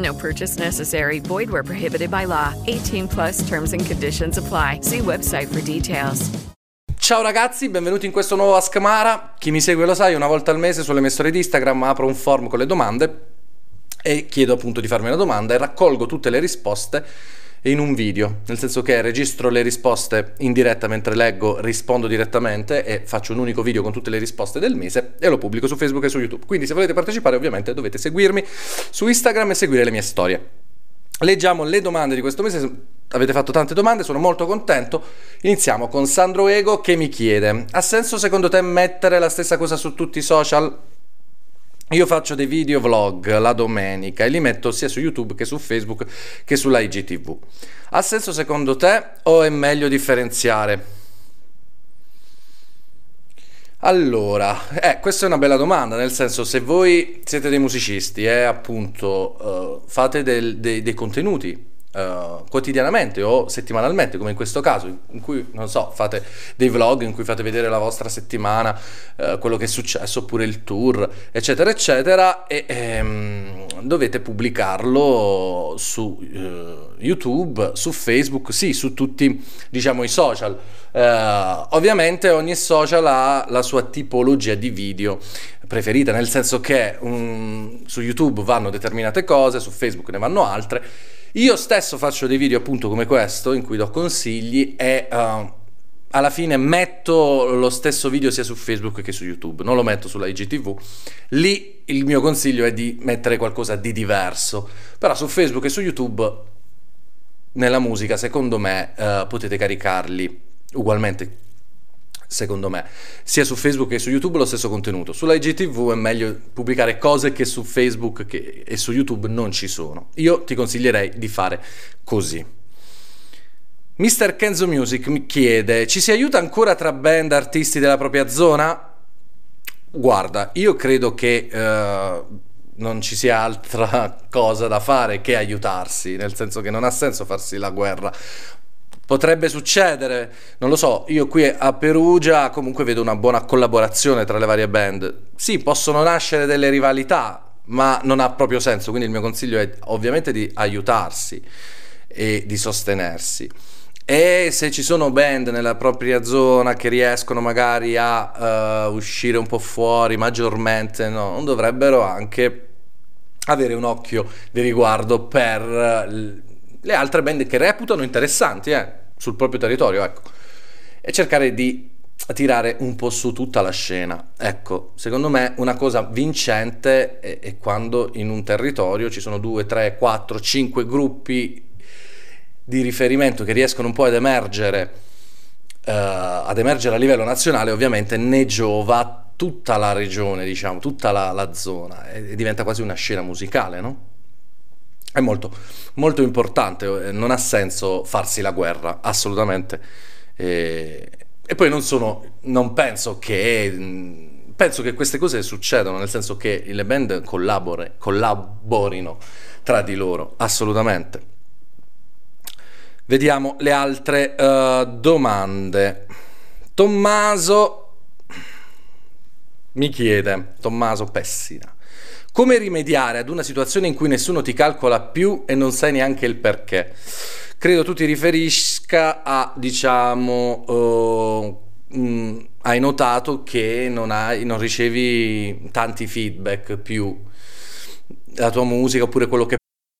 No purchase necessary. Void where prohibited by law. 18 plus terms and conditions apply. See website for details. Ciao ragazzi, benvenuti in questo nuovo Askmara. Chi mi segue lo sa, io una volta al mese sulle mie storie di Instagram apro un form con le domande e chiedo appunto di farmi una domanda e raccolgo tutte le risposte in un video, nel senso che registro le risposte in diretta mentre leggo, rispondo direttamente e faccio un unico video con tutte le risposte del mese e lo pubblico su Facebook e su YouTube. Quindi se volete partecipare ovviamente dovete seguirmi su Instagram e seguire le mie storie. Leggiamo le domande di questo mese, avete fatto tante domande, sono molto contento. Iniziamo con Sandro Ego che mi chiede: ha senso secondo te mettere la stessa cosa su tutti i social? Io faccio dei video vlog la domenica e li metto sia su YouTube che su Facebook che sulla IGTV. Ha senso secondo te o è meglio differenziare? Allora, eh, questa è una bella domanda, nel senso se voi siete dei musicisti e eh, appunto uh, fate del, dei, dei contenuti Uh, quotidianamente o settimanalmente, come in questo caso, in cui non so, fate dei vlog in cui fate vedere la vostra settimana, uh, quello che è successo, oppure il tour, eccetera, eccetera, e ehm, dovete pubblicarlo su uh, YouTube, su Facebook, sì, su tutti diciamo i social. ovviamente ogni social ha la sua tipologia di video preferita, nel senso che um, su YouTube vanno determinate cose, su Facebook ne vanno altre io stesso faccio dei video appunto come questo in cui do consigli e uh, alla fine metto lo stesso video sia su Facebook che su YouTube, non lo metto sulla IGTV. Lì il mio consiglio è di mettere qualcosa di diverso, però su Facebook e su YouTube nella musica secondo me uh, potete caricarli ugualmente secondo me. Sia su Facebook che su YouTube lo stesso contenuto. Sulla IGTV è meglio pubblicare cose che su Facebook che, e su YouTube non ci sono. Io ti consiglierei di fare così. Mr. Kenzo Music mi chiede: ci si aiuta ancora tra band artisti della propria zona? Guarda, io credo che uh, non ci sia altra cosa da fare che aiutarsi, nel senso che non ha senso farsi la guerra potrebbe succedere, non lo so, io qui a Perugia comunque vedo una buona collaborazione tra le varie band. Sì, possono nascere delle rivalità, ma non ha proprio senso, quindi il mio consiglio è ovviamente di aiutarsi e di sostenersi. E se ci sono band nella propria zona che riescono magari a uh, uscire un po' fuori maggiormente, no, non dovrebbero anche avere un occhio di riguardo per le altre band che reputano interessanti, eh sul proprio territorio, ecco. E cercare di tirare un po' su tutta la scena. Ecco, secondo me una cosa vincente è, è quando in un territorio ci sono due, tre, quattro, cinque gruppi di riferimento che riescono un po' ad emergere, uh, ad emergere a livello nazionale, ovviamente ne giova tutta la regione, diciamo, tutta la, la zona e diventa quasi una scena musicale, no? È molto, molto importante, eh, non ha senso farsi la guerra, assolutamente. E, e poi non sono, non penso che, mm, penso che queste cose succedano, nel senso che le band collaborino tra di loro, assolutamente. Vediamo le altre uh, domande. Tommaso mi chiede, Tommaso Pessina, come rimediare ad una situazione in cui nessuno ti calcola più e non sai neanche il perché? Credo tu ti riferisca a, diciamo, uh, mh, hai notato che non, hai, non ricevi tanti feedback più la tua musica oppure quello che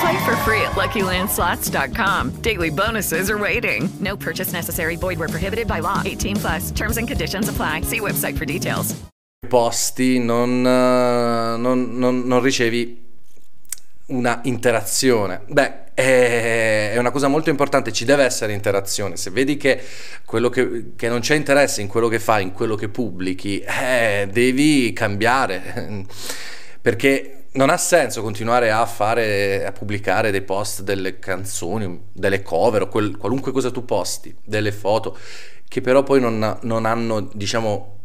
Play for free at LuckyLandSlots.com. Daily bonuses are waiting. No purchase necessary. Void where prohibited by law. 18 plus. Terms and conditions apply. See website for details. posti non, eh, non- non- non ricevi una interazione. Beh, è è una cosa molto importante, ci deve essere interazione. Se vedi che, quello che, che non c'è interesse in quello che fai, in quello che pubblichi, eh, devi cambiare. Perché non ha senso continuare a fare, a pubblicare dei post delle canzoni, delle cover o quel- qualunque cosa tu posti, delle foto, che però poi non, non hanno, diciamo,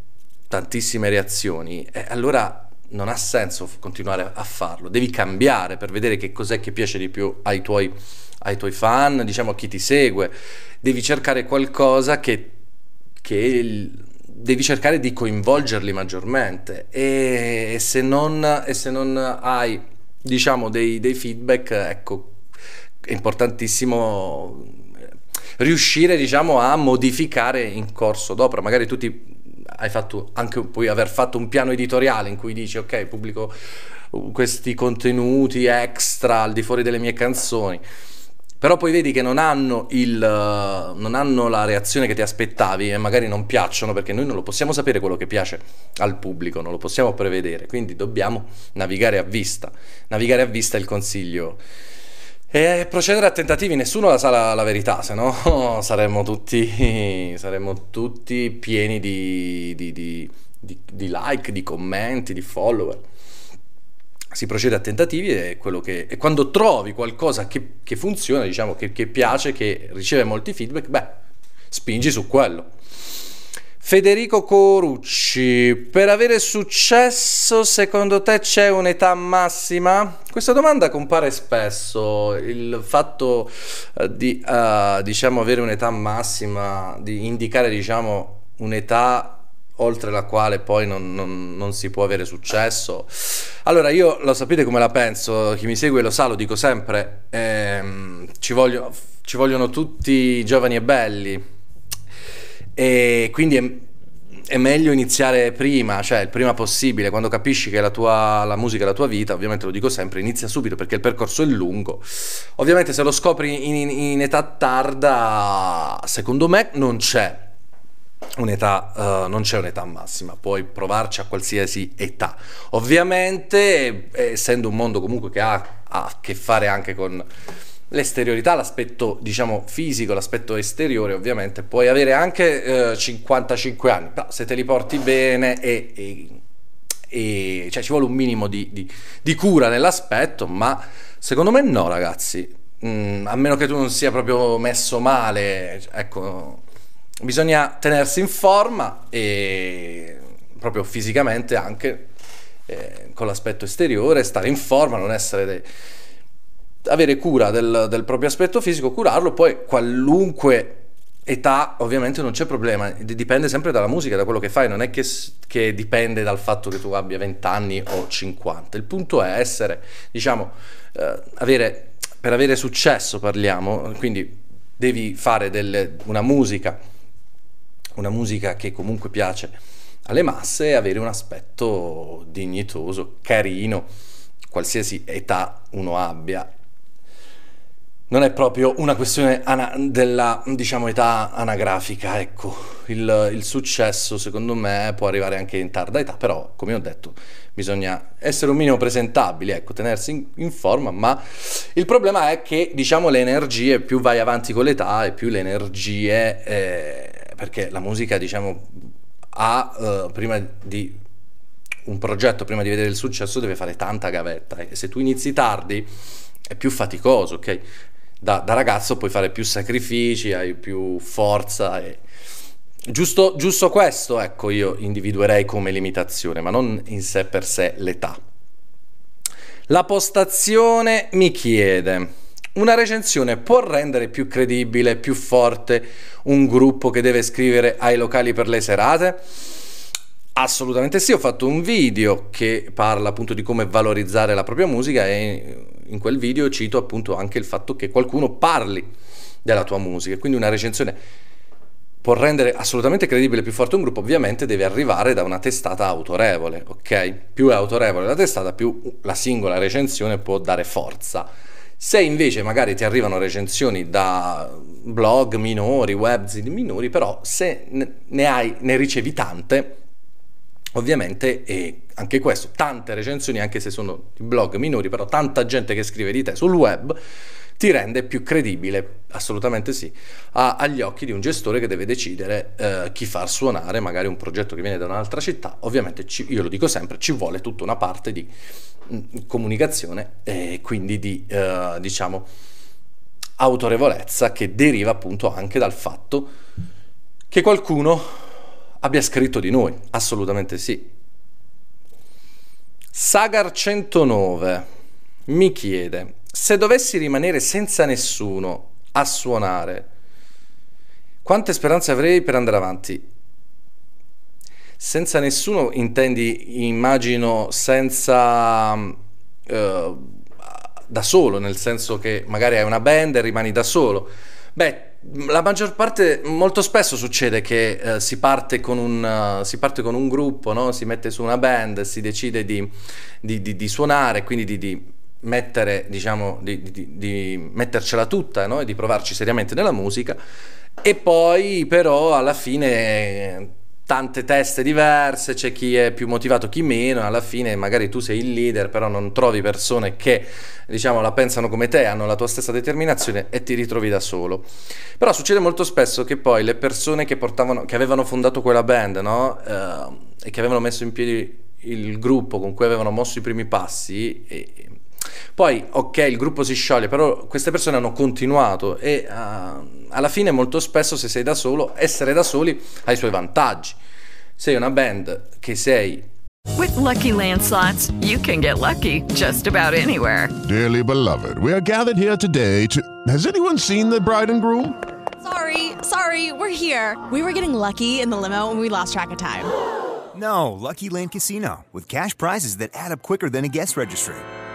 tantissime reazioni. E allora non ha senso continuare a farlo, devi cambiare per vedere che cos'è che piace di più ai tuoi, ai tuoi fan, diciamo a chi ti segue, devi cercare qualcosa che, che devi cercare di coinvolgerli maggiormente e, e se, non, e se non hai diciamo dei, dei feedback, ecco, è importantissimo riuscire diciamo a modificare in corso d'opera, magari tu ti hai fatto anche puoi aver fatto un piano editoriale in cui dici ok pubblico questi contenuti extra al di fuori delle mie canzoni però poi vedi che non hanno, il, eh, non hanno la reazione che ti aspettavi e magari non piacciono perché noi non lo possiamo sapere quello che piace al pubblico, non lo possiamo prevedere, quindi dobbiamo navigare a vista. Navigare a vista è il consiglio. E procedere a tentativi, nessuno la sa la, la verità, se no saremmo tutti, saremmo tutti pieni di, di- di- di- di like, di commenti, di follower. Si procede a tentativi e, che, e quando trovi qualcosa che, che funziona, diciamo che, che piace, che riceve molti feedback, beh, spingi su quello. Federico Corucci, per avere successo secondo te c'è un'età massima? Questa domanda compare spesso, il fatto eh, di eh, diciamo avere un'età massima, di indicare diciamo un'età oltre la quale poi non, non- non si può avere successo. Allora io lo sapete come la penso, chi mi segue lo sa, lo dico sempre, ehm, ci, voglio- ci vogliono tutti giovani e belli e quindi è, è meglio iniziare prima, cioè il prima possibile, quando capisci che la tua la musica è la tua vita, ovviamente lo dico sempre, inizia subito perché il percorso è lungo. Ovviamente se lo scopri in, in età tarda, secondo me non c'è un'età, eh, non c'è un'età massima, puoi provarci a qualsiasi età. Ovviamente, eh, essendo un mondo comunque che ha, ha a che fare anche con l'esteriorità, l'aspetto diciamo fisico, l'aspetto esteriore, ovviamente puoi avere anche eh, 55 anni, però se te li porti bene e, e- e- cioè ci vuole un minimo di, di- di cura nell'aspetto, ma secondo me no, ragazzi. Mm, a meno che tu non sia proprio messo male, ecco, bisogna tenersi in forma e proprio fisicamente anche eh, con l'aspetto esteriore, stare in forma, non essere dei, avere cura del, del proprio aspetto fisico, curarlo, poi qualunque età ovviamente non c'è problema, dipende sempre dalla musica, da quello che fai, non è che, che dipende dal fatto che tu abbia 20 anni o 50. Il punto è essere, diciamo, eh, avere, per avere successo parliamo, quindi devi fare delle, una musica, una musica che comunque piace alle masse e avere un aspetto dignitoso, carino, qualsiasi età uno abbia. Non è proprio una questione ana- della diciamo, età anagrafica, ecco, il, il, successo secondo me può arrivare anche in tarda età, però come ho detto bisogna essere un minimo presentabili, ecco, tenersi in, in forma, ma il problema è che diciamo le energie, più vai avanti con l'età e più le energie, eh, perché la musica diciamo ha eh, prima di un progetto, prima di vedere il successo deve fare tanta gavetta e se tu inizi tardi è più faticoso, ok? da, da, ragazzo puoi fare più sacrifici, hai più forza. E... Giusto, giusto questo, ecco, io individuerei come limitazione, ma non in sé per sé l'età. La postazione mi chiede, una recensione può rendere più credibile, più forte un gruppo che deve scrivere ai locali per le serate? Assolutamente sì, ho fatto un video che parla appunto di come valorizzare la propria musica e in quel video cito appunto anche il fatto che qualcuno parli della tua musica, quindi una recensione può rendere assolutamente credibile più forte un gruppo, ovviamente deve arrivare da una testata autorevole, ok? Più è autorevole la testata, più la singola recensione può dare forza. Se invece magari ti arrivano recensioni da blog minori, webzine minori, però se ne hai, ne ricevi tante, Ovviamente, e anche questo, tante recensioni, anche se sono blog minori, però tanta gente che scrive di te sul web ti rende più credibile, assolutamente sì, a, agli occhi di un gestore che deve decidere eh, chi far suonare magari un progetto che viene da un'altra città. Ovviamente, ci, io lo dico sempre, ci vuole tutta una parte di comunicazione e quindi di, eh, diciamo, autorevolezza che deriva appunto anche dal fatto che qualcuno abbia scritto di noi, assolutamente sì. Sagar 109 mi chiede, se dovessi rimanere senza nessuno a suonare, quante speranze avrei per andare avanti? Senza nessuno intendi, immagino, senza... Uh, da solo, nel senso che magari hai una band e rimani da solo. Beh, la maggior parte, molto spesso succede che uh, si, parte con un, uh, si parte con un gruppo, no? si mette su una band, si decide di, di, di, di suonare, quindi di, mettere, diciamo, di, mettercela tutta no? e di provarci seriamente nella musica. E poi però alla fine tante teste diverse, c'è chi è più motivato, chi meno, alla fine magari tu sei il leader, però non trovi persone che diciamo la pensano come te, hanno la tua stessa determinazione e ti ritrovi da solo. Però succede molto spesso che poi le persone che, portavano, che avevano fondato quella band, no? eh, e che avevano messo in piedi il gruppo con cui avevano mosso i primi passi, e, poi, ok, il gruppo si scioglie, però queste persone hanno continuato e uh, alla fine molto spesso se sei da solo, essere da soli ha i suoi vantaggi. Sei una band che sei With lucky landslots, you can get lucky just about anywhere. Dearly beloved, we are gathered here today to Has anyone seen the bride and groom? Sorry, sorry, we're here. We were getting lucky in the limo and we lost track of time. No, Lucky Land Casino with cash prizes that add up quicker than a guest registry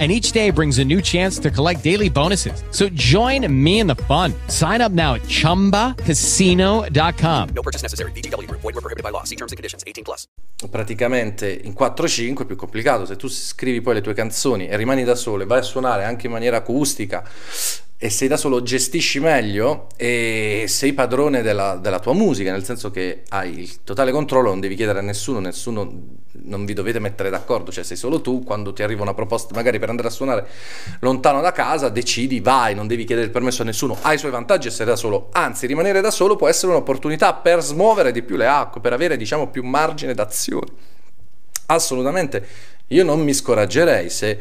and each day brings a new chance to collect daily bonuses. So join me in the fun. Sign up now at ChumbaCasino.com. No purchase necessary. BGW. Void were prohibited by law. See terms and conditions. 18 plus. Praticamente in 4-5 è più complicato. Se tu scrivi poi le tue canzoni e rimani da solo e vai a suonare anche in maniera acustica e sei da solo gestisci meglio e sei padrone della, della, tua musica, nel senso che hai il totale controllo, non devi chiedere a nessuno, nessuno non vi dovete mettere d'accordo, cioè sei solo tu, quando ti arriva una proposta magari per andare a suonare lontano da casa, decidi, vai, non devi chiedere il permesso a nessuno, hai i suoi vantaggi essere da solo, anzi rimanere da solo può essere un'opportunità per smuovere di più le acque, per avere diciamo più margine d'azione. Assolutamente, io non mi scoraggerei se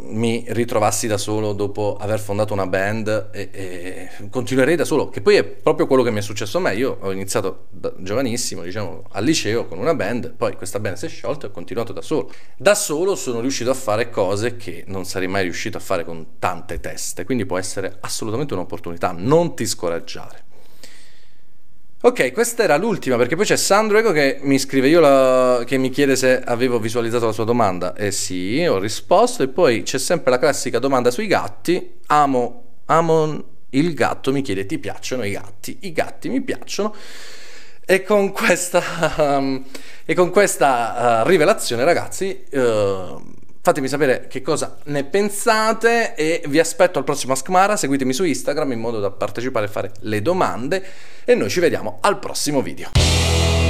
Mi ritrovassi da solo dopo aver fondato una band e, e, continuerei da solo, che poi è proprio quello che mi è successo a me. Io ho iniziato da giovanissimo, diciamo, al liceo con una band, poi questa band si è sciolta e ho continuato da solo. Da solo sono riuscito a fare cose che non sarei mai riuscito a fare con tante teste, quindi può essere assolutamente un'opportunità, non ti scoraggiare. Ok, questa era l'ultima perché poi c'è Sandro Ego che mi scrive la... che mi chiede se avevo visualizzato la sua domanda e sì, ho risposto e poi c'è sempre la classica domanda sui gatti. Amo, amo il gatto, mi chiede ti piacciono i gatti? I gatti mi piacciono. E con questa, um, e con questa uh, rivelazione ragazzi uh, Fatemi sapere che cosa ne pensate e vi aspetto al prossimo Askmara, seguitemi su Instagram in modo da partecipare e fare le domande e noi ci vediamo al prossimo video.